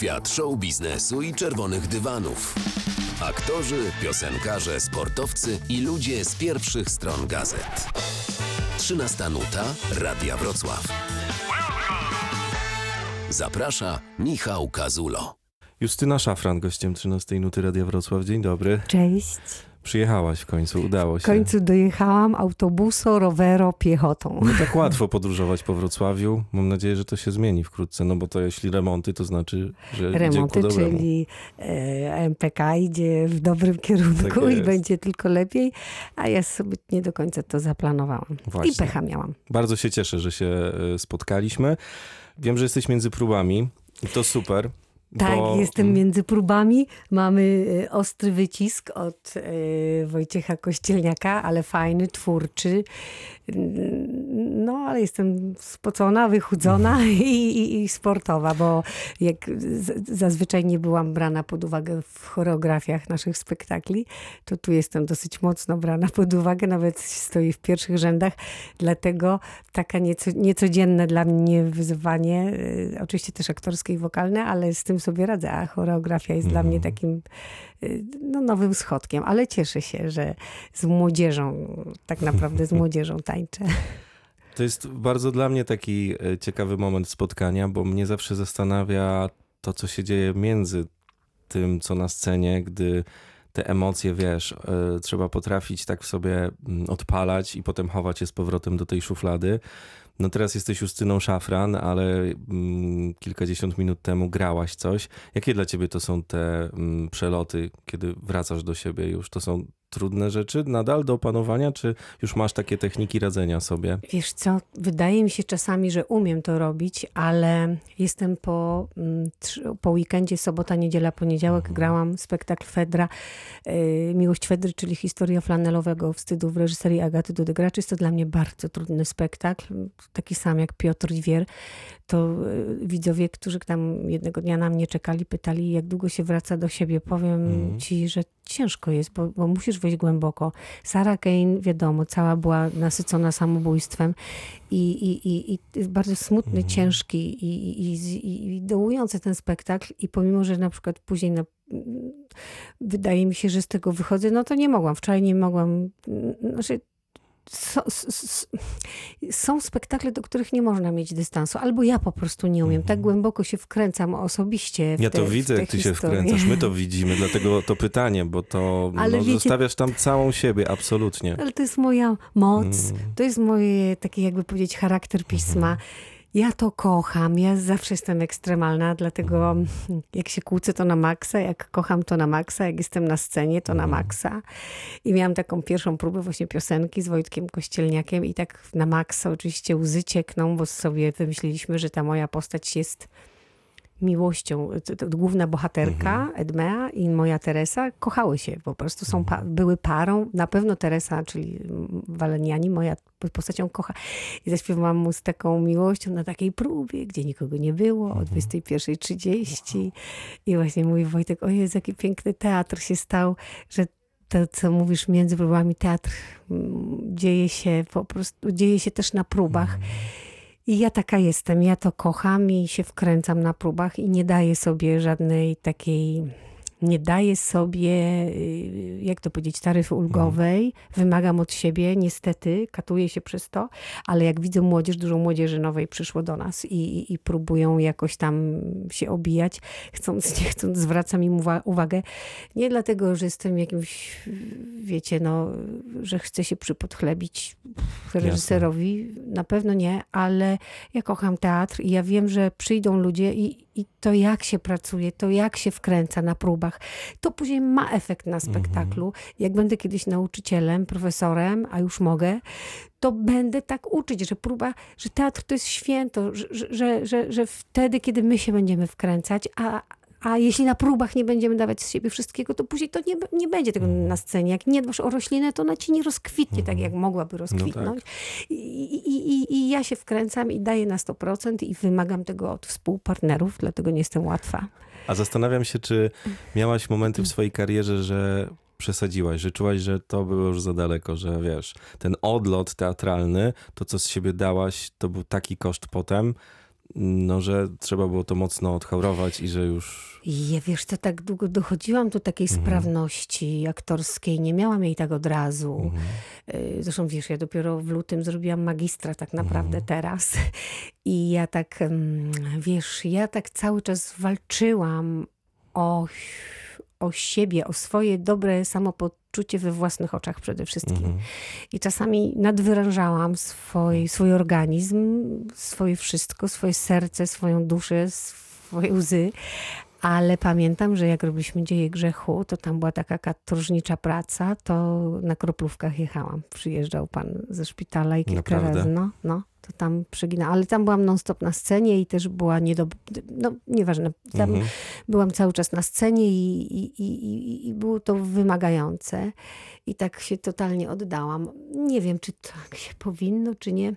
Świat show biznesu i czerwonych dywanów. Aktorzy, piosenkarze, sportowcy i ludzie z pierwszych stron gazet. 13 nuta Radia Wrocław. Zaprasza Michał Kazulo. Justyna Szafran, gościem 13 Nuty Radia Wrocław. Dzień dobry. Cześć. Przyjechałaś w końcu, udało się. W końcu dojechałam autobuso, rowero, piechotą. Nie tak łatwo podróżować po Wrocławiu. Mam nadzieję, że to się zmieni wkrótce, no bo to jeśli remonty, to znaczy, że Remonty, czyli e, MPK idzie w dobrym kierunku Tak i będzie tylko lepiej, a ja sobie nie do końca to zaplanowałam. Właśnie. I pecha miałam. Bardzo się cieszę, że się e, spotkaliśmy. Wiem, że jesteś między próbami i to super. Tak, bo... jestem między próbami. Mamy e, ostry wycisk od e, Wojciecha Kościelniaka, ale fajny, twórczy. Ale jestem spocona, wychudzona i, i, i sportowa, bo jak zazwyczaj nie byłam brana pod uwagę w choreografiach naszych spektakli, to tu jestem dosyć mocno brana pod uwagę, nawet stoję w pierwszych rzędach, dlatego taka nieco, niecodzienne dla mnie wyzwanie, e, oczywiście też aktorskie i wokalne, ale z tym sobie radzę, a choreografia jest dla mnie takim e, no, nowym schodkiem, ale cieszę się, że z młodzieżą, tak naprawdę z młodzieżą tańczę. To jest bardzo dla mnie taki e, ciekawy moment spotkania, bo mnie zawsze zastanawia to, co się dzieje między tym, co na scenie, gdy te emocje, wiesz, e, trzeba potrafić tak w sobie mm, odpalać i potem chować je z powrotem do tej szuflady. No teraz jesteś Justyną Szafran, ale mm, kilkadziesiąt minut temu grałaś coś. Jakie dla ciebie to są te mm, przeloty, kiedy wracasz do siebie już? To są trudne rzeczy nadal do opanowania, czy już masz takie techniki radzenia sobie? Wiesz co, wydaje mi się czasami, że umiem to robić, ale jestem po, mm, po weekendzie, sobota, niedziela, poniedziałek, grałam spektakl Fedra, y, Miłość Fedry, czyli historia flanelowego wstydu w reżyserii Agaty Dudegracz. Jest to dla mnie bardzo trudny spektakl, taki sam jak Piotr Dwier. To y, widzowie, którzy tam jednego dnia na mnie czekali, pytali, jak długo się wraca do siebie. Powiem ci, że ciężko jest, bo, bo musisz wejść głęboko. Sarah Kane, wiadomo, cała była nasycona samobójstwem i, i, i, i bardzo smutny, ciężki i, i, i, i dołujący ten spektakl i pomimo, że na przykład później na, wydaje mi się, że z tego wychodzę, no to nie mogłam. Wczoraj nie mogłam, znaczy są, są spektakle, do których nie można mieć dystansu, albo ja po prostu nie umiem. Tak głęboko się wkręcam osobiście w Ja te, to widzę, jak ty się historie. wkręcasz. My to widzimy, dlatego to pytanie, bo to Ale no, wiecie- zostawiasz tam całą siebie, absolutnie. Ale to jest moja moc, Mm. to jest moje, taki jakby powiedzieć, charakter pisma. Ja to kocham, ja zawsze jestem ekstremalna, dlatego jak się kłócę, to na maksa, jak kocham, to na maksa, jak jestem na scenie, to na maksa. I miałam taką pierwszą próbę właśnie piosenki z Wojtkiem Kościelniakiem i tak na maksa oczywiście łzy ciekną, bo sobie wymyśliliśmy, że ta moja postać jest miłością. To, to główna bohaterka, Edmea i moja Teresa kochały się po prostu, są pa- były parą. Na pewno Teresa, czyli Waleniani, moja postacią kocha. I zaśpiewałam mu z taką miłością na takiej próbie, gdzie nikogo nie było, o 21.30. I właśnie mówi Wojtek, o Jezu, jaki piękny teatr się stał, że to, co mówisz między próbami, teatr mm, dzieje się po prostu, dzieje się też na próbach. I ja taka jestem, ja to kocham i się wkręcam na próbach i nie daję sobie żadnej takiej, nie daję sobie, y, jak to powiedzieć, taryfy ulgowej. Wymagam od siebie, niestety, katuję się przez to, ale jak widzę młodzież, dużo młodzieży nowej przyszło do nas i, i, i próbują jakoś tam się obijać, chcąc, nie chcąc, zwracam im uwa- uwagę. Nie dlatego, że jestem jakimś, wiecie, no, że chcę się przypodchlebić reżyserowi, na pewno nie, ale ja kocham teatr i ja wiem, że przyjdą ludzie i, i to jak się pracuje, to jak się wkręca na próbach, to później ma efekt na spektaklu. Jak będę kiedyś nauczycielem, profesorem, a już mogę, to będę tak uczyć, że próba, że teatr to jest święto, że, że, że, że, wtedy, kiedy my się będziemy wkręcać, a, a jeśli na próbach nie będziemy dawać z siebie wszystkiego, to później to nie, nie będzie tego na scenie. Jak nie dbasz o roślinę, to ona ci nie rozkwitnie tak, jak mogłaby rozkwitnąć. I, i, i, I ja się wkręcam i daję na 100% i wymagam tego od współpartnerów, dlatego nie jestem łatwa. A zastanawiam się, czy miałaś momenty w swojej karierze, że przesadziłaś, że czułaś, że to było już za daleko, że wiesz, ten odlot teatralny, to co z siebie dałaś, to był taki koszt potem, no, że trzeba było to mocno odchaurować i że już... Ja wiesz, to tak długo dochodziłam do takiej Mhm. sprawności aktorskiej. Nie miałam jej tak od razu. Mhm. Y, Zresztą wiesz, ja dopiero w lutym zrobiłam magistra tak naprawdę Mhm. teraz. I ja tak, mm, wiesz, ja tak cały czas walczyłam o, o siebie, o swoje dobre samopoczucie we własnych oczach przede wszystkim. Mhm. I czasami nadwyrężałam swój, swój organizm, swoje wszystko, swoje serce, swoją duszę, swoje łzy. Ale pamiętam, że jak robiliśmy Dzieje Grzechu, to tam była taka katorżnicza praca, to na kroplówkach jechałam. Przyjeżdżał pan ze szpitala i kilka Naprawdę? razy. No, no, to tam przeginałam. Ale tam byłam non-stop na scenie i też była niedob... No, nieważne. Tam Mhm. byłam cały czas na scenie i, i, i, i- było to wymagające. I tak się totalnie oddałam. Nie wiem, czy tak się powinno, czy nie.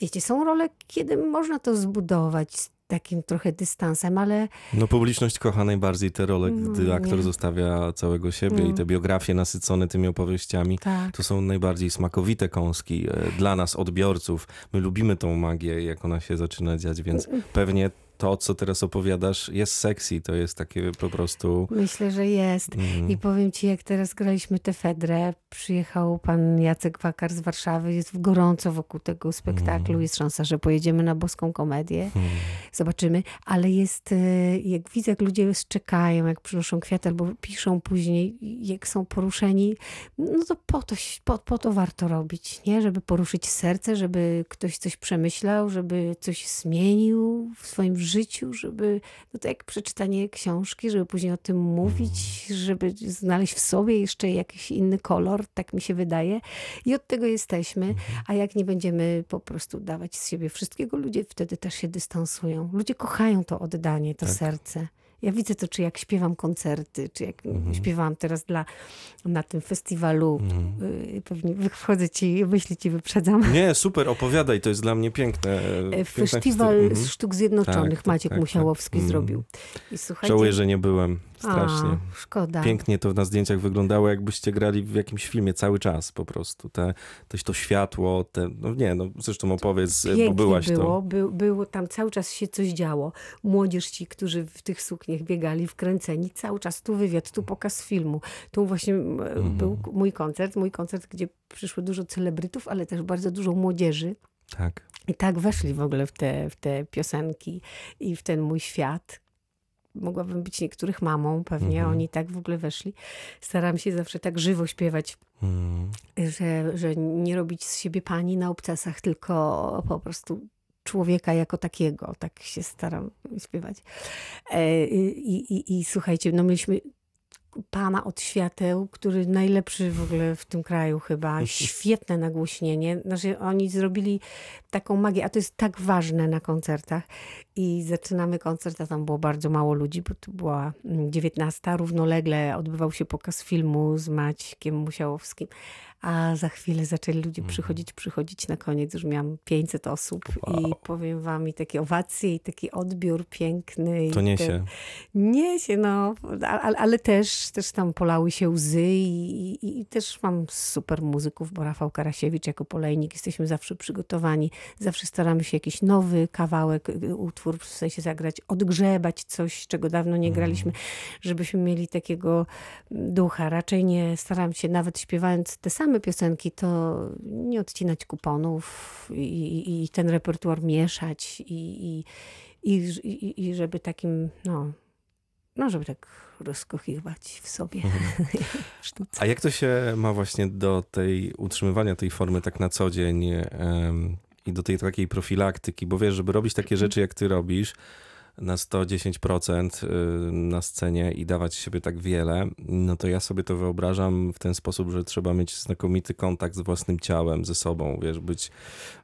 Wiecie, są role, kiedy można to zbudować takim trochę dystansem, ale No publiczność kocha najbardziej te role, gdy No, aktor zostawia całego siebie i Mm. te biografie nasycone tymi opowieściami. tak. To są najbardziej smakowite kąski e, dla nas, odbiorców. My lubimy tą magię, jak ona się zaczyna dziać, więc pewnie to, co teraz opowiadasz, jest sexy. To jest takie po prostu... Myślę, że jest. Mm, I powiem ci, jak teraz graliśmy tę Fedrę, przyjechał pan Jacek Wakar z Warszawy, jest gorąco wokół tego spektaklu, jest szansa, że pojedziemy na boską komedię. mm, zobaczymy, ale jest, e, jak widzę, jak ludzie czekają, jak przynoszą kwiaty albo piszą później, jak są poruszeni, no to po to, po, po to warto robić, nie? Żeby poruszyć serce, żeby ktoś coś przemyślał, żeby coś zmienił w swoim życiu, żeby, no to jak przeczytanie książki, żeby później o tym mówić, żeby znaleźć w sobie jeszcze jakiś inny kolor, tak mi się wydaje. I od tego jesteśmy, a jak nie będziemy po prostu dawać z siebie wszystkiego, ludzie wtedy też się dystansują. Ludzie kochają to oddanie, to serce. Ja widzę to, czy jak śpiewam koncerty, czy jak śpiewałam teraz dla, na tym festiwalu. y, Pewnie wchodzę ci, myśli ci wyprzedzam. Nie, super, opowiadaj, to jest dla mnie piękne. e, Festiwal. Mhm. Sztuk Zjednoczonych Tak, tak, Maciek tak, Musiałowski tak. zrobił. I słuchajcie, Żałuję, że nie byłem. Strasznie. A, szkoda. Pięknie to na zdjęciach wyglądało, jakbyście grali w jakimś filmie cały czas po prostu. Te, też to światło, te, no nie, no zresztą opowiedz, Pięknie bo byłaś było, to. By, było tam cały czas się coś działo. Młodzież ci, którzy w tych sukniach biegali wkręceni, cały czas tu wywiad, tu pokaz filmu. Tu właśnie Mhm. był mój koncert, mój koncert, gdzie przyszło dużo celebrytów, ale też bardzo dużo młodzieży. Tak. I tak weszli w ogóle w te, w te piosenki i w ten mój świat. Mogłabym być niektórych mamą, pewnie Mhm. oni tak w ogóle weszli. Staram się zawsze tak żywo śpiewać Mm. że, że nie robić z siebie pani na obcasach, tylko po prostu człowieka jako takiego. Tak się staram śpiewać. E, I, i, i słuchajcie, no mieliśmy pana od świateł, który najlepszy w ogóle w tym kraju chyba. Świetne nagłośnienie. Znaczy oni zrobili taką magię, a to jest tak ważne na koncertach. I zaczynamy koncert, a tam było bardzo mało ludzi, bo to była mm, 19. Równolegle odbywał się pokaz filmu z Maćkiem Musiałowskim. A za chwilę zaczęli ludzie przychodzić, przychodzić. Na koniec już miałam 500 osób i Wow. powiem wam i takie owacje i taki odbiór piękny. To i niesie. te- Niesie, no. Ale, ale też, też tam polały się łzy i, i, i też mam super muzyków, bo Rafał Karasiewicz jako polejnik jesteśmy zawsze przygotowani. Zawsze staramy się jakiś nowy kawałek, y, utwór w sensie zagrać, odgrzebać coś, czego dawno nie graliśmy, żebyśmy mieli takiego ducha. Raczej nie staram się, nawet śpiewając te same piosenki, to nie odcinać kuponów i, i, ten repertuar mieszać i, i, i, i, żeby takim, no, no, żeby tak rozkochywać w sobie sztuce. A jak to się ma właśnie do tej utrzymywania tej formy tak na co dzień em, i do tej takiej profilaktyki? Bo wiesz, żeby robić takie rzeczy, jak ty robisz, na 110% y, na scenie i dawać siebie tak wiele, no to ja sobie to wyobrażam w ten sposób, że trzeba mieć znakomity kontakt z własnym ciałem, ze sobą, wiesz, być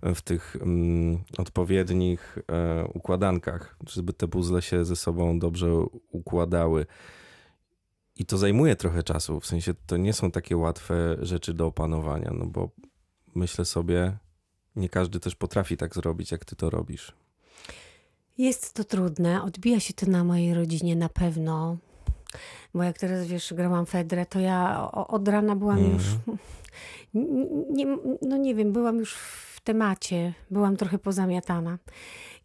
w tych mm, odpowiednich e, układankach, żeby te puzzle się ze sobą dobrze układały. I to zajmuje trochę czasu, w sensie to nie są takie łatwe rzeczy do opanowania, no bo myślę sobie, nie każdy też potrafi tak zrobić, jak ty to robisz. Jest to trudne, odbija się to na mojej rodzinie na pewno. Bo jak teraz wiesz, grałam Fedrę, to ja od rana byłam Mhm. już. Nie, no nie wiem, byłam już w temacie, byłam trochę pozamiatana.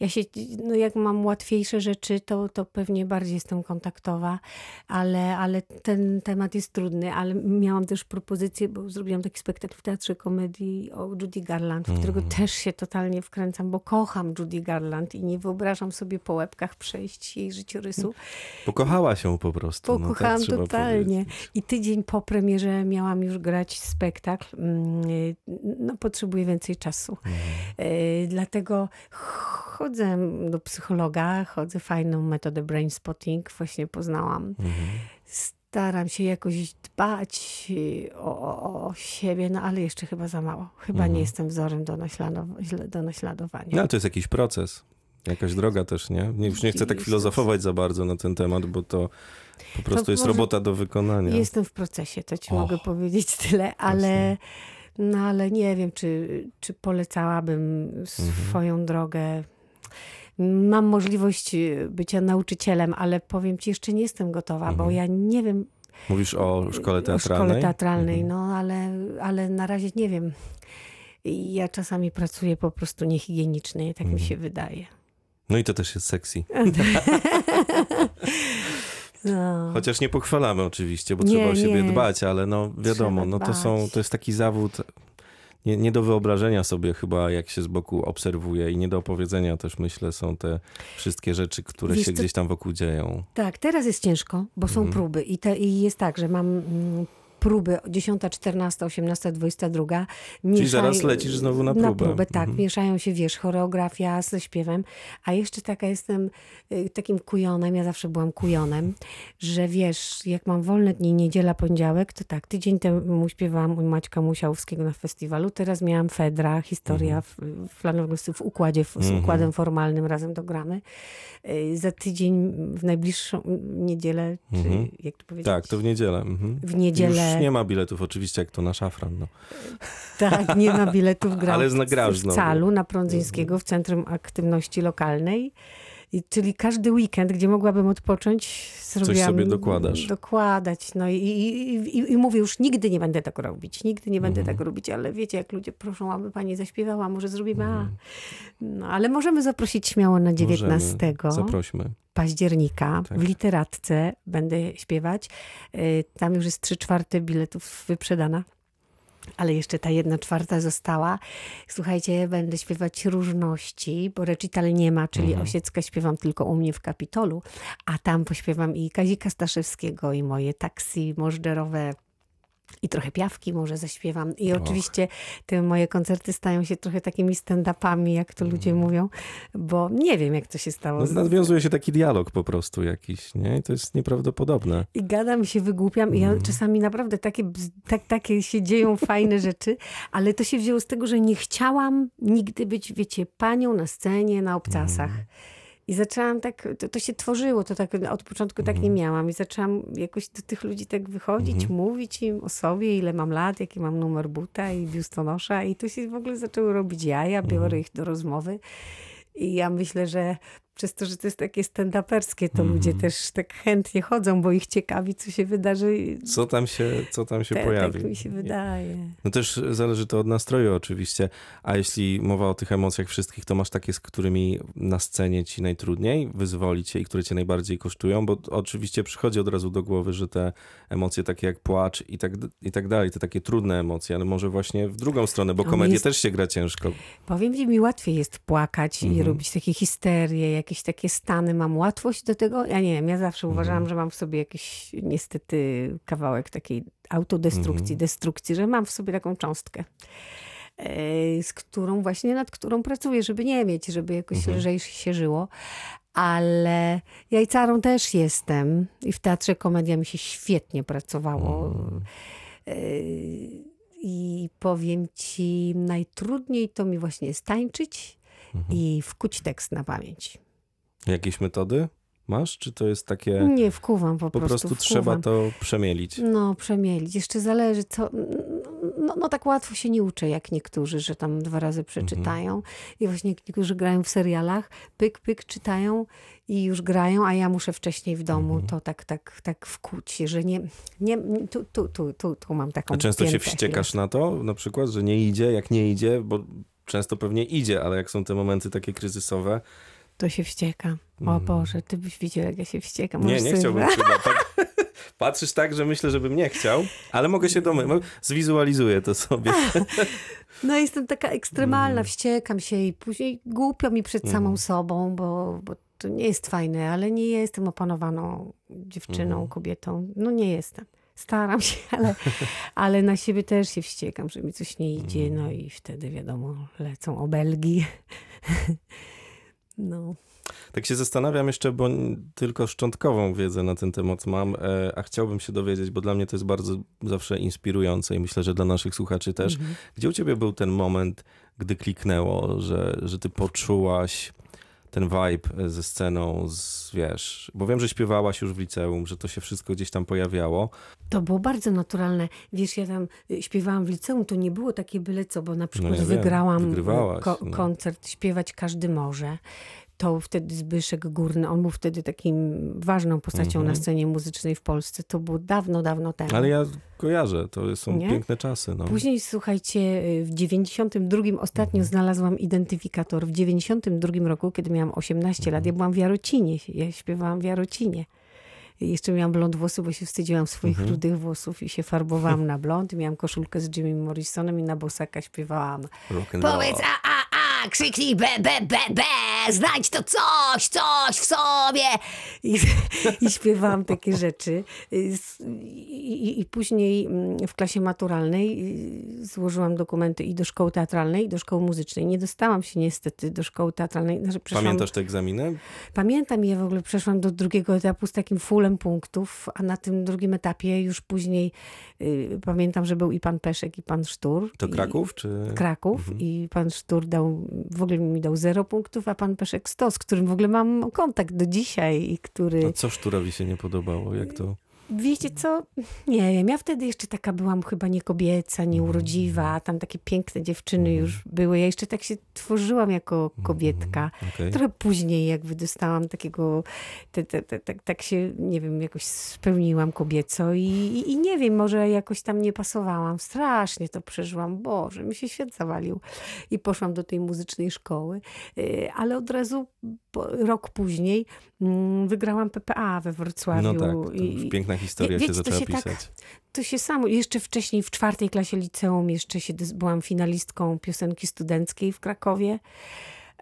Ja się, no jak mam łatwiejsze rzeczy, to, to pewnie bardziej jestem kontaktowa, ale, ale ten temat jest trudny, ale miałam też propozycję, bo zrobiłam taki spektakl w Teatrze Komedii o Judy Garland, w którego też się totalnie wkręcam, bo kocham Judy Garland i nie wyobrażam sobie po łebkach przejść jej życiorysu. Pokochała się po prostu. Pokochałam no, tak totalnie. Powiedzieć. I tydzień po premierze miałam już grać spektakl. Mm, No, potrzebuję więcej czasu. E, Dlatego chodzę do psychologa, chodzę fajną metodę brain spotting, właśnie poznałam. Staram się jakoś dbać o, o, o siebie, no ale jeszcze chyba za mało. Chyba nie jestem wzorem do, naśladow- do naśladowania. No, ale to jest jakiś proces. Jakaś droga też, nie? nie już nie chcę tak Jest. filozofować za bardzo na ten temat, bo to po prostu jest może- robota do wykonania. Jestem w procesie, to ci Och. mogę powiedzieć tyle, ale, no, ale nie wiem, czy, czy polecałabym swoją drogę. Mam możliwość bycia nauczycielem, ale powiem ci, jeszcze nie jestem gotowa, bo ja nie wiem. Mówisz o szkole O teatralnej? szkole teatralnej, no ale, ale na razie nie wiem. Ja czasami pracuję po prostu niehigienicznie, tak mi się wydaje. No i to też jest sexy. No. Chociaż nie pochwalamy oczywiście, bo Nie, trzeba o siebie nie. dbać, ale no wiadomo, Trzeba no to są, to jest taki zawód nie, nie do wyobrażenia sobie chyba, jak się z boku obserwuje i nie do opowiedzenia też myślę są te wszystkie rzeczy, które Wiesz się gdzieś tam wokół dzieją. Tak, teraz jest ciężko, bo są Mhm. próby I, te, i jest tak, że mam mm, próby 10, 14, 18, 22. Czyli zaraz lecisz znowu na próbę. Na próbę, tak. Mhm. Mieszają się, wiesz, choreografia ze śpiewem, a jeszcze taka jestem y, takim kujonem, ja zawsze byłam kujonem, że wiesz, jak mam wolne dni, niedziela, poniedziałek, to tak, tydzień temu śpiewałam u Maćka Musiałowskiego na festiwalu, teraz miałam Fedra, historia w, w, w układzie, w, z Mhm. układem formalnym razem dogramy. Y, Za tydzień w najbliższą niedzielę, czy Mhm. jak to powiedzieć? Tak, to w niedzielę. Mhm. W niedzielę. Już nie ma biletów oczywiście, jak to na szafran. No. Tak, nie ma biletów. Grał Ale w- w. Calu na Prądzyńskiego w Centrum Aktywności Lokalnej. I, czyli każdy weekend, gdzie mogłabym odpocząć, zrobiłam... sobie dokładasz. Dokładać. No i, i, i, i mówię, już nigdy nie będę tak robić. Nigdy nie będę Mhm. tak robić, ale wiecie, jak ludzie proszą, aby pani zaśpiewała, może zrobimy... A. Mhm. No, ale możemy zaprosić śmiało na 19 Możemy. Zaprośmy. Października Tak. w literatce będę śpiewać. Y, Tam już jest trzy czwarte biletów wyprzedana. Ale jeszcze ta jedna czwarta została. Słuchajcie, będę śpiewać różności, bo recital nie ma, czyli Osiecka śpiewam tylko u mnie w Kapitolu, a tam pośpiewam i Kazika Staszewskiego, i moje taksi możdżerowe, i trochę piawki może zaśpiewam. I oczywiście te moje koncerty stają się trochę takimi stand-upami, jak to ludzie mówią, bo nie wiem, jak to się stało. No, nawiązuje się taki dialog po prostu jakiś, nie? I to jest nieprawdopodobne. I gadam, się wygłupiam i ja czasami naprawdę takie, tak, takie się dzieją fajne rzeczy, ale to się wzięło z tego, że nie chciałam nigdy być, wiecie, panią na scenie, na obcasach. I zaczęłam tak, to, to się tworzyło, to tak od początku tak nie miałam. I zaczęłam jakoś do tych ludzi tak wychodzić, mówić im o sobie, ile mam lat, jaki mam numer buta i biustonosza. I to się w ogóle zaczęły robić jaja, biorę ich do rozmowy. I ja myślę, że przez to, że to jest takie stand-uperskie, to ludzie też tak chętnie chodzą, bo ich ciekawi, co się wydarzy. Co tam się, co tam się Te- pojawi? Tak mi się wydaje. No też zależy to od nastroju oczywiście, a jeśli mowa o tych emocjach wszystkich, to masz takie, z którymi na scenie ci najtrudniej wyzwolić się i które cię najbardziej kosztują, bo oczywiście przychodzi od razu do głowy, że te emocje takie jak płacz i tak, i tak dalej, te takie trudne emocje, ale może właśnie w drugą stronę, bo mi komedię jest- też się gra ciężko. Powiem ci, mi łatwiej jest płakać Mhm. i robić takie histerie, jakieś takie stany. Mam łatwość do tego. Ja nie wiem, ja zawsze Mhm. uważałam, że mam w sobie jakiś niestety kawałek takiej autodestrukcji, Mhm. destrukcji, że mam w sobie taką cząstkę. e, Z którą właśnie, nad którą pracuję, żeby nie mieć, żeby jakoś Mhm. lżej się żyło. Ale jajcarą też jestem i w teatrze komedia mi się świetnie pracowało. Mhm. Yy, I powiem ci, najtrudniej to mi właśnie jest tańczyć Mhm. i wkuć tekst na pamięć. Jakieś metody masz, czy to jest takie, Nie wkuwam po, po prostu. prostu trzeba wkuwam. to przemielić? No, przemielić. Jeszcze zależy, co. No, no tak łatwo się nie uczę, jak niektórzy, że tam dwa razy przeczytają. I właśnie niektórzy grają w serialach, pyk, pyk, czytają i już grają, a ja muszę wcześniej w domu to tak, tak, tak wkuć, że nie. nie tu, tu, tu, tu, tu mam taką. A często się wściekasz na to, na przykład, że nie idzie, jak nie idzie, bo często pewnie idzie, ale jak są te momenty takie kryzysowe, To się wściekam. O Boże, ty byś widział, jak ja się wściekam. Nie, Możesz nie chciałbym chyba. Tak. Patrzysz tak, że myślę, żebym nie chciał, ale mogę się domyślić. Zwizualizuję to sobie. No jestem taka ekstremalna, Mm. wściekam się i później głupio mi przed samą sobą, bo, bo to nie jest fajne, ale nie jestem opanowaną dziewczyną, Mhm. kobietą. No nie jestem. Staram się, ale, ale na siebie też się wściekam, że mi coś nie idzie, no Mhm. i wtedy wiadomo, lecą obelgi. No. Tak się zastanawiam jeszcze, bo tylko szczątkową wiedzę na ten temat mam, e, a chciałbym się dowiedzieć, bo dla mnie to jest bardzo zawsze inspirujące i myślę, że dla naszych słuchaczy też. Mhm. Gdzie u ciebie był ten moment, gdy kliknęło, że, że ty poczułaś ten vibe ze sceną, z, wiesz, bo wiem, że śpiewałaś już w liceum, że to się wszystko gdzieś tam pojawiało. To było bardzo naturalne. Wiesz, ja tam y, śpiewałam w liceum, to nie było takie byle co, bo na przykład No ja wiem, wygrałam wygrywałaś, ko- no. koncert Śpiewać Każdy Może. To wtedy Zbyszek Górny, on był wtedy takim ważną postacią Mhm. na scenie muzycznej w Polsce. To było dawno, dawno temu. Ale ja kojarzę, to są Nie? piękne czasy. No. Później, słuchajcie, w 92 ostatnio Mhm. znalazłam identyfikator. W 92 roku, kiedy miałam 18 lat, Mhm. ja byłam w Jarocinie. Ja śpiewałam w Jarocinie. Jeszcze miałam blond włosy, bo się wstydziłam swoich Mhm. rudych włosów i się farbowałam na blond. Miałam koszulkę z Jimmy Morrisonem i na bosaka śpiewałam. Powiedz a, a, krzyknij be, be, be, be, znajdź to coś, coś w sobie. I, i śpiewałam takie rzeczy. I, i, I później mm, w klasie maturalnej y, złożyłam dokumenty i do szkoły teatralnej, i do szkoły muzycznej. Nie dostałam się niestety do szkoły teatralnej. Znaczy, przeszłam- Pamiętasz te egzaminy? Pamiętam je w ogóle, przeszłam do drugiego etapu z takim fullem punktów, a na tym drugim etapie już później y, pamiętam, że był i pan Peszek, i pan Sztur. To I- Kraków? Czy... Kraków i pan Sztur dał, w ogóle mi dał 0 punktów, a pan Peszek 100, z którym w ogóle mam kontakt do dzisiaj i który... A co Szturowi się nie podobało? Jak to? Wiecie co? Nie wiem, ja wtedy jeszcze taka byłam chyba nie kobieca, nie urodziwa, a tam takie piękne dziewczyny już były. Ja jeszcze tak się tworzyłam jako kobietka. Okej. Trochę później jakby dostałam takiego, te, te, te, tak- tak się, nie wiem, jakoś spełniłam kobieco i, i, i nie wiem, może jakoś tam nie pasowałam. Strasznie to przeżyłam. Boże, mi się świat zawalił. I poszłam do tej muzycznej szkoły, Y, ale od razu rok później mm, wygrałam PPA we Wrocławiu. No tak, to już piękna historia wiecie, się to zaczęła się tak- pisać. to się samo, jeszcze wcześniej w czwartej klasie liceum jeszcze się byłam finalistką piosenki studenckiej w Krakowie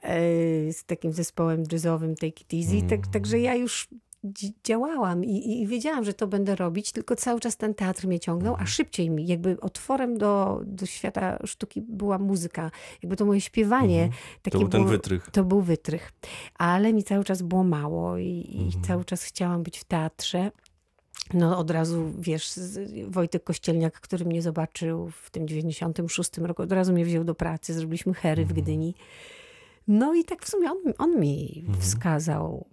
e, z takim zespołem jazzowym Take It Easy. Tak, także ja już dzi- działałam i, i- i wiedziałam, że to będę robić, tylko cały czas ten teatr mnie ciągnął, a szybciej mi, jakby otworem do, do świata sztuki była muzyka. Jakby to moje śpiewanie. Takie To był ten było- wytrych. to był wytrych. Ale mi cały czas było mało i, i Mhm. cały czas chciałam być w teatrze. No od razu, wiesz, Wojtek Kościelniak, który mnie zobaczył w tym 96 roku, od razu mnie wziął do pracy, zrobiliśmy hery Mhm. w Gdyni. No i tak w sumie on, on mi Mhm. wskazał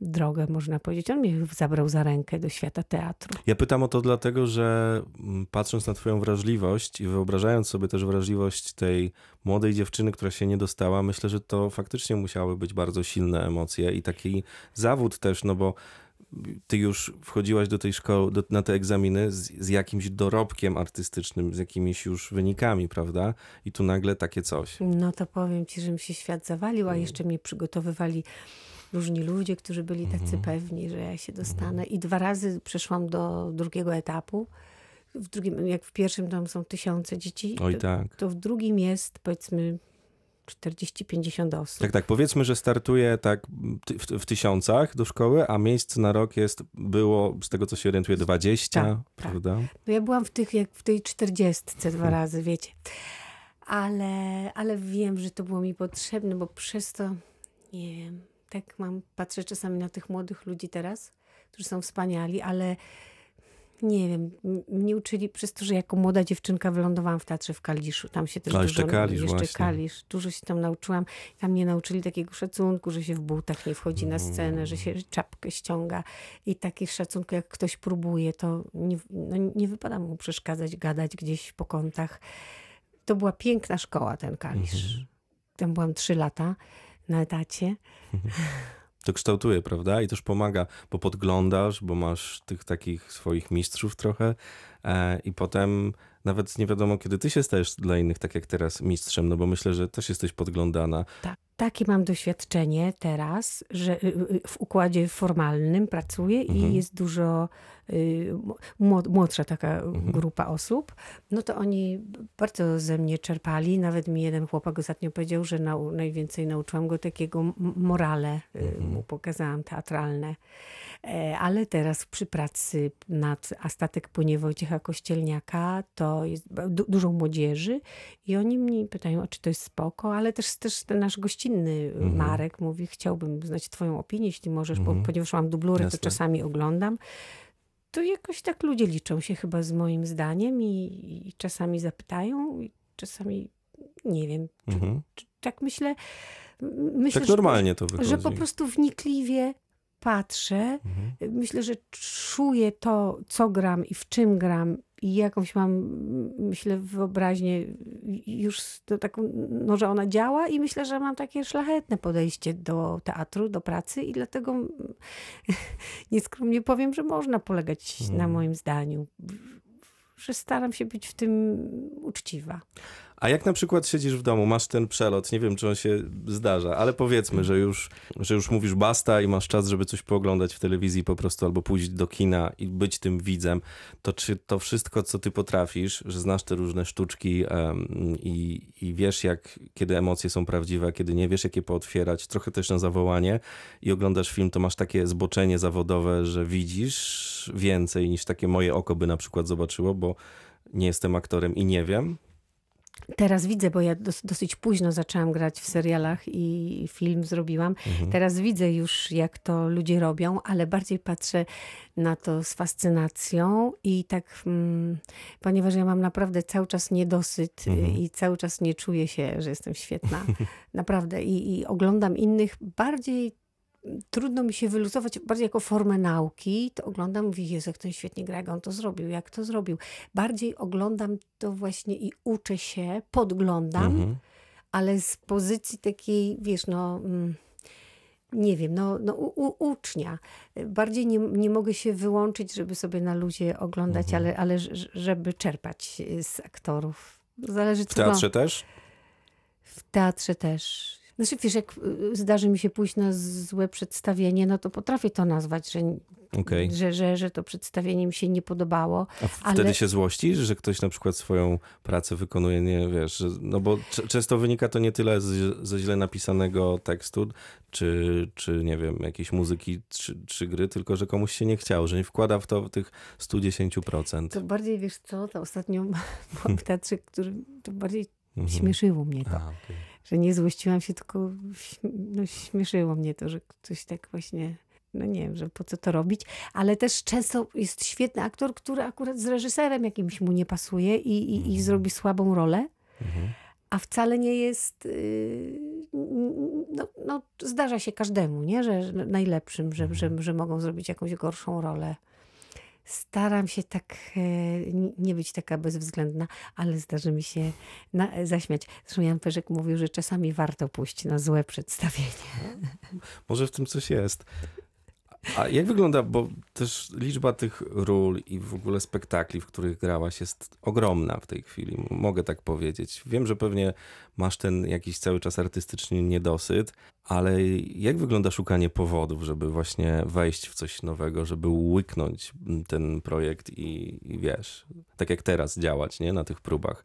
drogę, można powiedzieć. On mnie zabrał za rękę do świata teatru. Ja pytam o to dlatego, że mm, patrząc na twoją wrażliwość i wyobrażając sobie też wrażliwość tej młodej dziewczyny, która się nie dostała, myślę, że to faktycznie musiały być bardzo silne emocje i taki zawód też, no bo ty już wchodziłaś do tej szkoły, do, na te egzaminy z, z jakimś dorobkiem artystycznym, z jakimiś już wynikami, prawda? I tu nagle takie coś. No to powiem ci, że mi się świat zawalił, a jeszcze mnie przygotowywali różni ludzie, którzy byli tacy pewni, że ja się dostanę. I dwa razy przeszłam do drugiego etapu. W drugim, jak w pierwszym tam są tysiące dzieci, Oj to, tak. to w drugim jest powiedzmy 40-50 osób. Tak, tak. Powiedzmy, że startuje tak w, w tysiącach do szkoły, a miejsc na rok jest, było, z tego co się orientuję, 20, Tak, tak. prawda? No ja byłam w tych, jak w tej czterdziestce dwa razy, wiecie. Ale, ale wiem, że to było mi potrzebne, bo przez to, nie wiem, tak mam, patrzę czasami na tych młodych ludzi teraz, którzy są wspaniali, ale nie wiem, mnie uczyli przez to, że jako młoda dziewczynka wylądowałam w teatrze w Kaliszu. Tam się też A, dużo... jeszcze Kalisz jeszcze właśnie. Kalisz. Dużo się tam nauczyłam. Tam mnie nauczyli takiego szacunku, że się w butach nie wchodzi na scenę, że się czapkę ściąga i taki szacunku, jak ktoś próbuje, to nie, no, nie wypada mu przeszkadzać, gadać gdzieś po kątach. To była piękna szkoła, ten Kalisz. Tam byłam trzy lata na etacie. To kształtuje, prawda? I też pomaga, bo podglądasz, bo masz tych takich swoich mistrzów trochę i potem nawet nie wiadomo, kiedy ty się stajesz dla innych, tak jak teraz, mistrzem, no bo myślę, że też jesteś podglądana. Tak, takie mam doświadczenie teraz, że y, y, w układzie formalnym pracuję i Mhm. jest dużo y, młod- młodsza taka Mhm. grupa osób, no to oni bardzo ze mnie czerpali. Nawet mi jeden chłopak ostatnio powiedział, że najwięcej nauczyłam go takiego morale, Mhm. mu pokazałam teatralne. E, Ale teraz przy pracy nad A statek płynie Wojciecha Kościelniaka, to jest du- dużo młodzieży i oni mnie pytają, czy to jest spoko, ale też, też ten nasz gościnny Mhm. Marek mówi, chciałbym znać twoją opinię, jeśli możesz, bo, Mhm. ponieważ mam dublury, Jasne. to czasami oglądam. To jakoś tak ludzie liczą się chyba z moim zdaniem i, i czasami zapytają, i czasami nie wiem. Czy, Mhm. czy, tak myślę. myślę Tak że- normalnie to wychodzi. że po prostu wnikliwie patrzę. Mhm. Myślę, że czuję to, co gram i w czym gram i jakąś mam, myślę, wyobraźnię już to taką, no, że ona działa i myślę, że mam takie szlachetne podejście do teatru, do pracy i dlatego nieskromnie powiem, że można polegać na Mhm. moim zdaniu, że staram się być w tym uczciwa. A jak na przykład siedzisz w domu, masz ten przelot, nie wiem czy on się zdarza, ale powiedzmy, że już, że już mówisz basta i masz czas, żeby coś pooglądać w telewizji po prostu, albo pójść do kina i być tym widzem, to czy to wszystko, co ty potrafisz, że znasz te różne sztuczki em, i, i wiesz, jak, kiedy emocje są prawdziwe, kiedy nie wiesz, jak je pootwierać, trochę też na zawołanie i oglądasz film, to masz takie zboczenie zawodowe, że widzisz więcej niż takie moje oko by na przykład zobaczyło, bo nie jestem aktorem i nie wiem, Teraz widzę, bo ja dos, dosyć późno zaczęłam grać w serialach i film zrobiłam. Mhm. Teraz widzę już, jak to ludzie robią, ale bardziej patrzę na to z fascynacją i tak, mm, ponieważ ja mam naprawdę cały czas niedosyt y, Mhm. i cały czas nie czuję się, że jestem świetna. naprawdę. I, I oglądam innych bardziej. Trudno mi się wyluzować, bardziej jako formę nauki, to oglądam, mówię, Jezu, jak ten świetnie gra, jak on to zrobił, jak to zrobił. Bardziej oglądam to właśnie i uczę się, podglądam, Mhm. ale z pozycji takiej, wiesz, no. mm, Nie wiem, no, no u, u, ucznia. Bardziej nie, nie mogę się wyłączyć, żeby sobie na luzie oglądać, Mhm. ale, ale żeby czerpać z aktorów. Zależy W co teatrze też? w teatrze też. Znaczy, wiesz, jak y, zdarzy mi się pójść na złe przedstawienie, no to potrafię to nazwać, że, Okej. że, że, że to przedstawienie mi się nie podobało. A Ale- wtedy się złościsz, że ktoś na przykład swoją pracę wykonuje, nie wiesz, no bo często wynika to nie tyle z, ze źle napisanego tekstu, czy, czy nie wiem, jakiejś muzyki, czy, czy gry, tylko że komuś się nie chciało, że nie wkłada w to tych 110%. To bardziej, wiesz co, to ostatnio byłam w teatrze, który to bardziej Mhm. śmieszyło mnie to. A, okej. Że nie złościłam się, tylko no, śmieszyło mnie to, że ktoś tak właśnie, no nie wiem, że po co to robić. Ale też często jest świetny aktor, który akurat z reżyserem jakimś mu nie pasuje i, i, i zrobi słabą rolę. Mhm. A wcale nie jest. yy, No, no, zdarza się każdemu, nie? że że najlepszym, że, że, że mogą zrobić jakąś gorszą rolę. Staram się tak e, nie być taka bezwzględna, ale zdarzy mi się na, zaśmiać. Zresztą Jan mówił, że czasami warto pójść na złe przedstawienie. Może w tym coś jest. A jak wygląda, bo też liczba tych ról i w ogóle spektakli, w których grałaś jest ogromna w tej chwili, mogę tak powiedzieć. Wiem, że pewnie masz ten jakiś cały czas artystyczny niedosyt, ale jak wygląda szukanie powodów, żeby właśnie wejść w coś nowego, żeby łyknąć ten projekt i, i wiesz, tak jak teraz działać, nie, na tych próbach.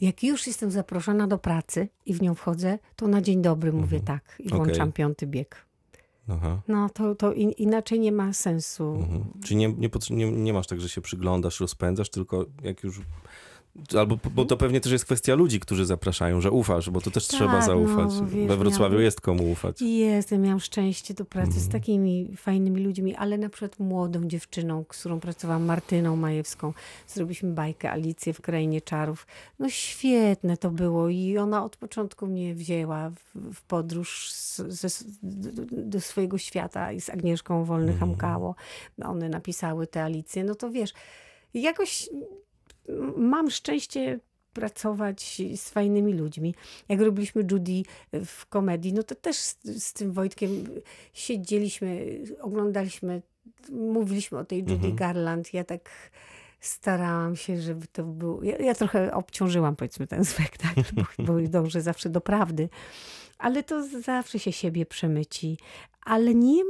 Jak już jestem zaproszona do pracy i w nią wchodzę, to na dzień dobry mówię tak i włączam piąty bieg. Aha. No to, to in, inaczej nie ma sensu. Mhm. Czyli nie, nie, nie, nie masz tak, że się przyglądasz, rozpędzasz, tylko jak już. Albo, bo to pewnie też jest kwestia ludzi, którzy zapraszają, że ufasz, bo to też trzeba Tak, no, zaufać. wiesz, We Wrocławiu miałam- jest komu ufać. Jestem, miałam szczęście do pracy Mhm. z takimi fajnymi ludźmi, ale na przykład młodą dziewczyną, z którą pracowałam, Martyną Majewską. Zrobiliśmy bajkę Alicję w Krainie Czarów. No świetne to było i ona od początku mnie wzięła w, w podróż z, do, swojego świata i z Agnieszką Wolny Mhm. Hamkało. One napisały te Alicje. No to wiesz, jakoś mam szczęście pracować z fajnymi ludźmi. Jak robiliśmy Judy w komedii, no to też z, z tym Wojtkiem siedzieliśmy, oglądaliśmy, mówiliśmy o tej Judy Mhm. Garland. Ja tak starałam się, żeby to był... Ja, ja trochę obciążyłam, powiedzmy, ten spektakl, bo, bo dążę zawsze do prawdy. Ale to zawsze się siebie przemyci. Ale nie,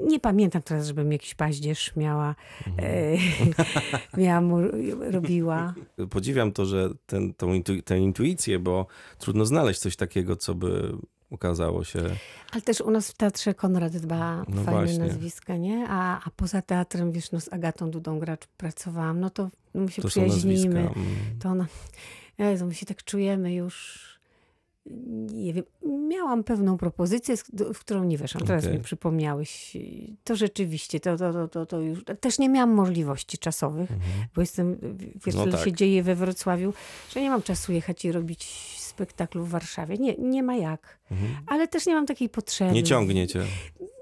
nie pamiętam teraz, żebym jakiś paździerz miała, e, miała mu, robiła. Podziwiam to, że ten, tą intu, tę intuicję, bo trudno znaleźć coś takiego, co by ukazało się. Ale też u nas w teatrze Konrad dba No fajne właśnie. nazwiska, nie? A, a poza teatrem, wiesz, no z Agatą Dudą Gracz pracowałam, no to my się To przyjaźnimy. mm. To ona, Jezu, my się tak czujemy już, nie wiem, miałam pewną propozycję, w którą nie weszłam. Teraz Okej. mi przypomniałeś. To rzeczywiście, to, to, to, to, to już, też nie miałam możliwości czasowych, bo jestem, wiesz, No tak. się dzieje we Wrocławiu, że nie mam czasu jechać i robić spektaklu w Warszawie. Nie, nie ma jak. Ale też nie mam takiej potrzeby. Nie ciągnie cię.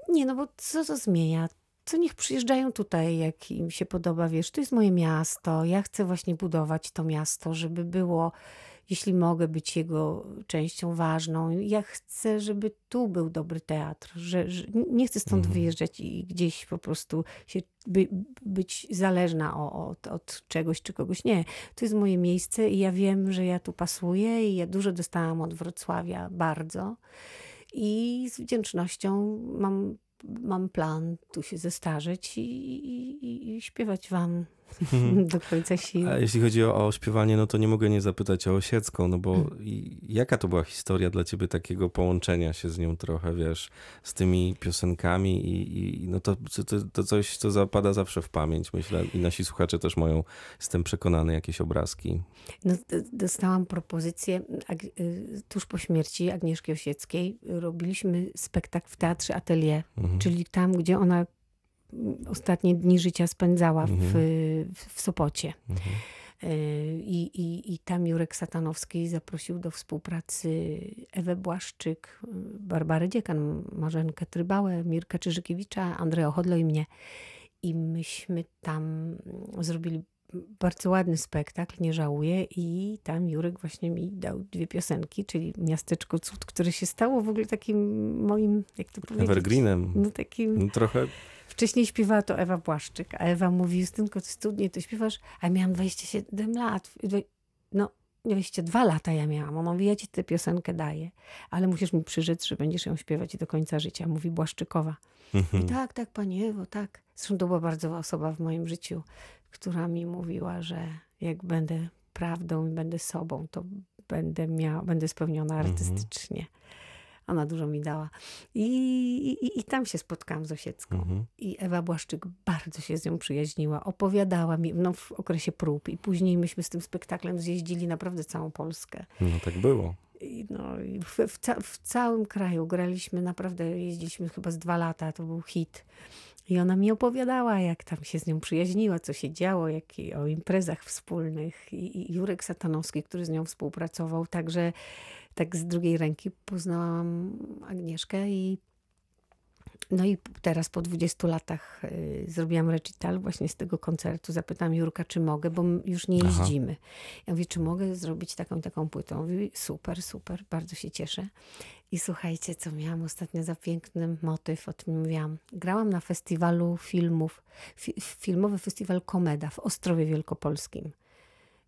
Nie, no bo co to zmienia? To niech przyjeżdżają tutaj, jak im się podoba, wiesz, to jest moje miasto, ja chcę właśnie budować to miasto, żeby było, jeśli mogę być jego częścią ważną. Ja chcę, żeby tu był dobry teatr, że, że nie chcę stąd wyjeżdżać i gdzieś po prostu się by, być zależna o, od, od czegoś czy kogoś. Nie, to jest moje miejsce i ja wiem, że ja tu pasuję i ja dużo dostałam od Wrocławia, bardzo. I z wdzięcznością mam, mam plan tu się zestarzeć i, i, i śpiewać wam do końca sił. A jeśli chodzi o, o śpiewanie, no to nie mogę nie zapytać o Osiecką, no bo Hmm. i, jaka to była historia dla ciebie takiego połączenia się z nią trochę, wiesz, z tymi piosenkami i, i no to, to, to coś, co zapada zawsze w pamięć, myślę, i nasi słuchacze też mają, jestem przekonany, jakieś obrazki. No, dostałam propozycję y, tuż po śmierci Agnieszki Osieckiej. Robiliśmy spektakl w Teatrze Atelier, czyli tam, gdzie ona ostatnie dni życia spędzała w, w, w Sopocie. Y, I, i, I tam Jurek Satanowski zaprosił do współpracy Ewę Błaszczyk, y, Barbarę Dziekan, Marzenkę Trybałę, Mirka Czyżykiewicza, Andrzeja Chodlo i mnie. I myśmy tam zrobili bardzo ładny spektakl, nie żałuję. I tam Jurek właśnie mi dał dwie piosenki, czyli Miasteczko Cud, które się stało w ogóle takim moim, jak to powiedzieć? Evergreenem. No takim... No, trochę Wcześniej śpiewała to Ewa Błaszczyk, a Ewa mówi, Justynko, ty studnie, ty śpiewasz, a ja miałam 27 lat. No, 22 lata ja miałam. Ona mówi, ja ci tę piosenkę daję, ale musisz mi przyrzec, że będziesz ją śpiewać do końca życia. Mówi Błaszczykowa. I tak, tak, pani Ewo, tak. Zresztą to była bardzo osoba w moim życiu, która mi mówiła, że jak będę prawdą i będę sobą, to będę miała, będę spełniona artystycznie. Ona dużo mi dała. I, i, I tam się spotkałam z Osiecką. I Ewa Błaszczyk bardzo się z nią przyjaźniła. Opowiadała mi no, w okresie prób. I później myśmy z tym spektaklem zjeździli naprawdę całą Polskę. no tak było. I, no, i w, w, ca w całym kraju graliśmy, naprawdę jeździliśmy chyba z dwa lata, to był hit. I ona mi opowiadała, jak tam się z nią przyjaźniła, co się działo, jak, i o imprezach wspólnych. I, I Jurek Satanowski, który z nią współpracował, także tak z drugiej ręki poznałam Agnieszkę i no i teraz po 20 latach y, zrobiłam recital właśnie z tego koncertu. Zapytałam Jurka, czy mogę, bo już nie Aha. jeździmy. Ja mówię, czy mogę zrobić taką taką płytę? On Mówi, super, super, bardzo się cieszę. I słuchajcie, co miałam ostatnio za piękny motyw, o tym mówiłam. Grałam na festiwalu filmów, fi, filmowy festiwal Komeda w Ostrowie Wielkopolskim.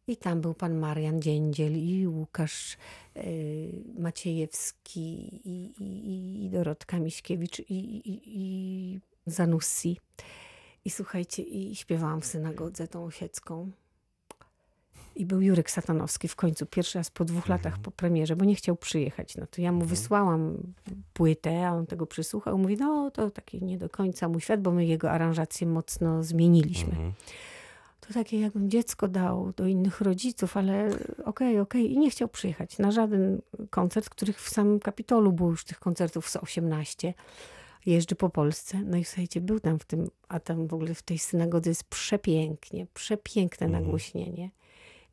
I tam był pan Marian Dziędziel i Łukasz y, Maciejewski i, i, i Dorotka Miśkiewicz i, i, i Zanussi. I słuchajcie, i śpiewałam w synagodze tą osiecką. I był Jurek Satanowski w końcu, pierwszy raz po dwóch latach po premierze, bo nie chciał przyjechać. No to ja mu wysłałam płytę, a on tego przysłuchał. Mówi, no to taki nie do końca mój świat, bo my jego aranżację mocno zmieniliśmy. To takie jakbym dziecko dał do innych rodziców, ale okej, okej. I nie chciał przyjechać na żaden koncert, których w samym Kapitolu było już tych koncertów z 18. Jeżdżę po Polsce. No i słuchajcie, był tam w tym, a tam w ogóle w tej synagodze jest przepięknie, przepiękne nagłośnienie.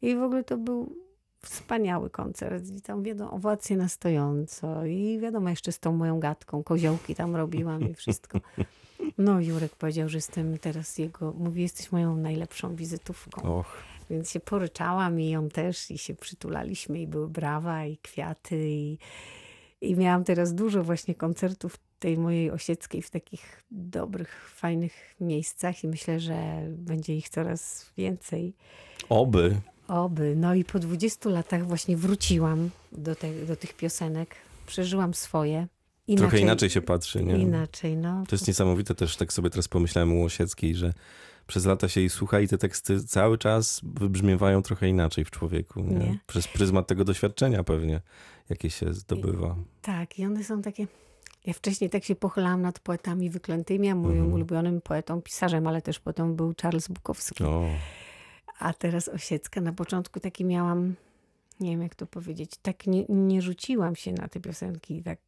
I w ogóle to był wspaniały koncert. I tam wiadomo, owacje na stojąco. I wiadomo, jeszcze z tą moją gadką, koziołki tam robiłam i wszystko. No Jurek powiedział, że jestem teraz jego, mówi, jesteś moją najlepszą wizytówką. Och, Więc się poryczałam i ją też i się przytulaliśmy i były brawa i kwiaty i, I miałam teraz dużo właśnie koncertów tej mojej osieckiej w takich dobrych, fajnych miejscach i myślę, że będzie ich coraz więcej. Oby. Oby. No i po 20 latach właśnie wróciłam do, te, do tych piosenek. Przeżyłam swoje. Inaczej, Trochę inaczej się patrzy, nie? Inaczej, no. To jest niesamowite też, tak sobie teraz pomyślałem u Osieckiej, że przez lata się jej słucha i te teksty cały czas wybrzmiewają trochę inaczej w człowieku. Nie? Nie. Przez pryzmat tego doświadczenia pewnie, jakie się zdobywa. Tak, i one są takie... Ja wcześniej tak się pochylałam nad poetami wyklętymi, a moim Mhm. ulubionym poetą, pisarzem, ale też poetą był Charles Bukowski. O, A teraz Osiecka. Na początku taki miałam, nie wiem jak to powiedzieć, tak nie, nie rzuciłam się na te piosenki tak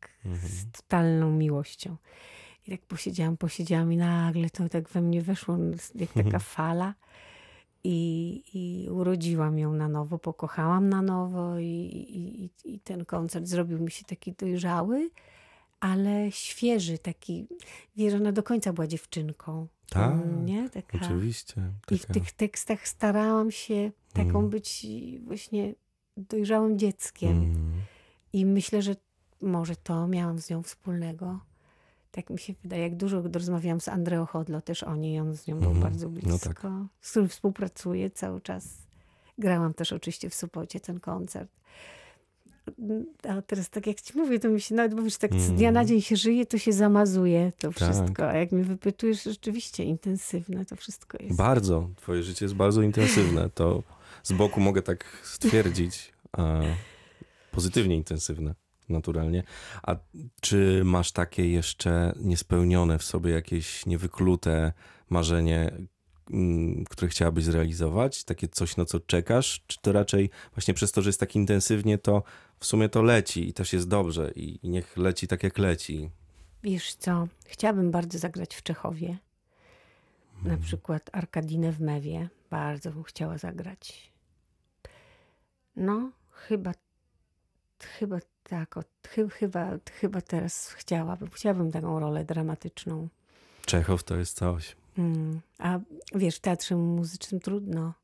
z totalną miłością. I tak posiedziałam, posiedziałam i nagle to tak we mnie weszło jak taka fala. I, I urodziłam ją na nowo, pokochałam na nowo i, i- i ten koncert zrobił mi się taki dojrzały, ale świeży, taki, wiesz, ona do końca była dziewczynką. Tak, Mm, nie? Taka, oczywiście. i w Taka- tych tekstach starałam się taką Mm. być właśnie dojrzałym dzieckiem. Mm. I myślę, że może to miałam z nią wspólnego. Tak mi się wydaje, jak dużo rozmawiałam z Andreą Chodlo, też o niej, on z nią był Mhm. bardzo No blisko, tak. z którym współpracuję cały czas. Grałam też oczywiście w Sopocie ten koncert. A teraz tak jak ci mówię, to mi się nawet, bo wiesz, tak z dnia na Mm. dzień się żyje, to się zamazuje to Tak. wszystko. A jak mnie wypytujesz, rzeczywiście intensywne to wszystko jest. Bardzo. Twoje życie jest bardzo intensywne. To z boku mogę tak stwierdzić. A pozytywnie intensywne, naturalnie. A czy masz takie jeszcze niespełnione w sobie jakieś niewyklute marzenie, które chciałabyś zrealizować? Takie coś, na co czekasz? Czy to raczej właśnie przez to, że jest tak intensywnie, to w sumie to leci i też jest dobrze i, i niech leci tak, jak leci? Wiesz co, chciałabym bardzo zagrać w Czechowie. Na przykład Arkadinę w Mewie. Bardzo bym chciała zagrać. No, chyba, chyba tak, o, chy, chyba, chyba teraz chciałabym. Chciałabym taką rolę dramatyczną. Czechow to jest coś. Mm. A wiesz, w teatrze muzycznym trudno,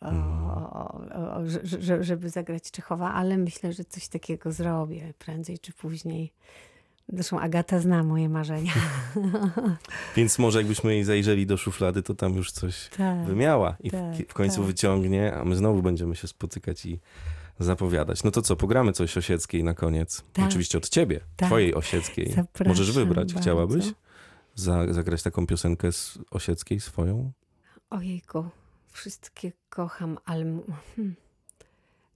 o, o, o, że- że- żeby zagrać Czechowa, ale myślę, że coś takiego zrobię prędzej czy później. Zresztą Agata zna moje marzenia. Więc może jakbyśmy jej zajrzeli do szuflady, to tam już coś tak. wymiała i w, tak, w końcu tak. wyciągnie, a my znowu będziemy się spotykać i zapowiadać. No to co, pogramy coś osieckiej na koniec. Tak. Oczywiście od ciebie, Tak. twojej osieckiej. Zapraszam Możesz wybrać, bardzo. chciałabyś zagrać taką piosenkę z osieckiej swoją? Ojejku, wszystkie kocham, ale hmm.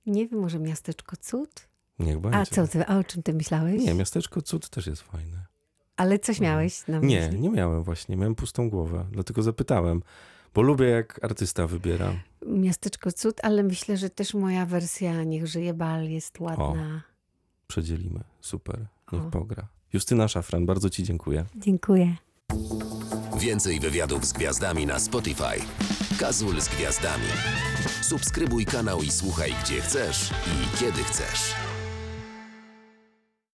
nie wiem, może Miasteczko Cud? Niech będzie. A co ty, a o czym ty myślałeś? Nie, Miasteczko Cud też jest fajne. Ale coś miałeś na myśli? Nie, nie miałem właśnie, miałem pustą głowę, dlatego zapytałem, bo lubię jak artysta wybiera. Miasteczko Cud, ale myślę, że też moja wersja Niech żyje bal jest ładna. Przedzielimy, super, niech O. pogra. Justyna Szafran, bardzo ci dziękuję. Dziękuję. Więcej wywiadów z gwiazdami na Spotify. Kazul z gwiazdami. Subskrybuj kanał i słuchaj gdzie chcesz i kiedy chcesz.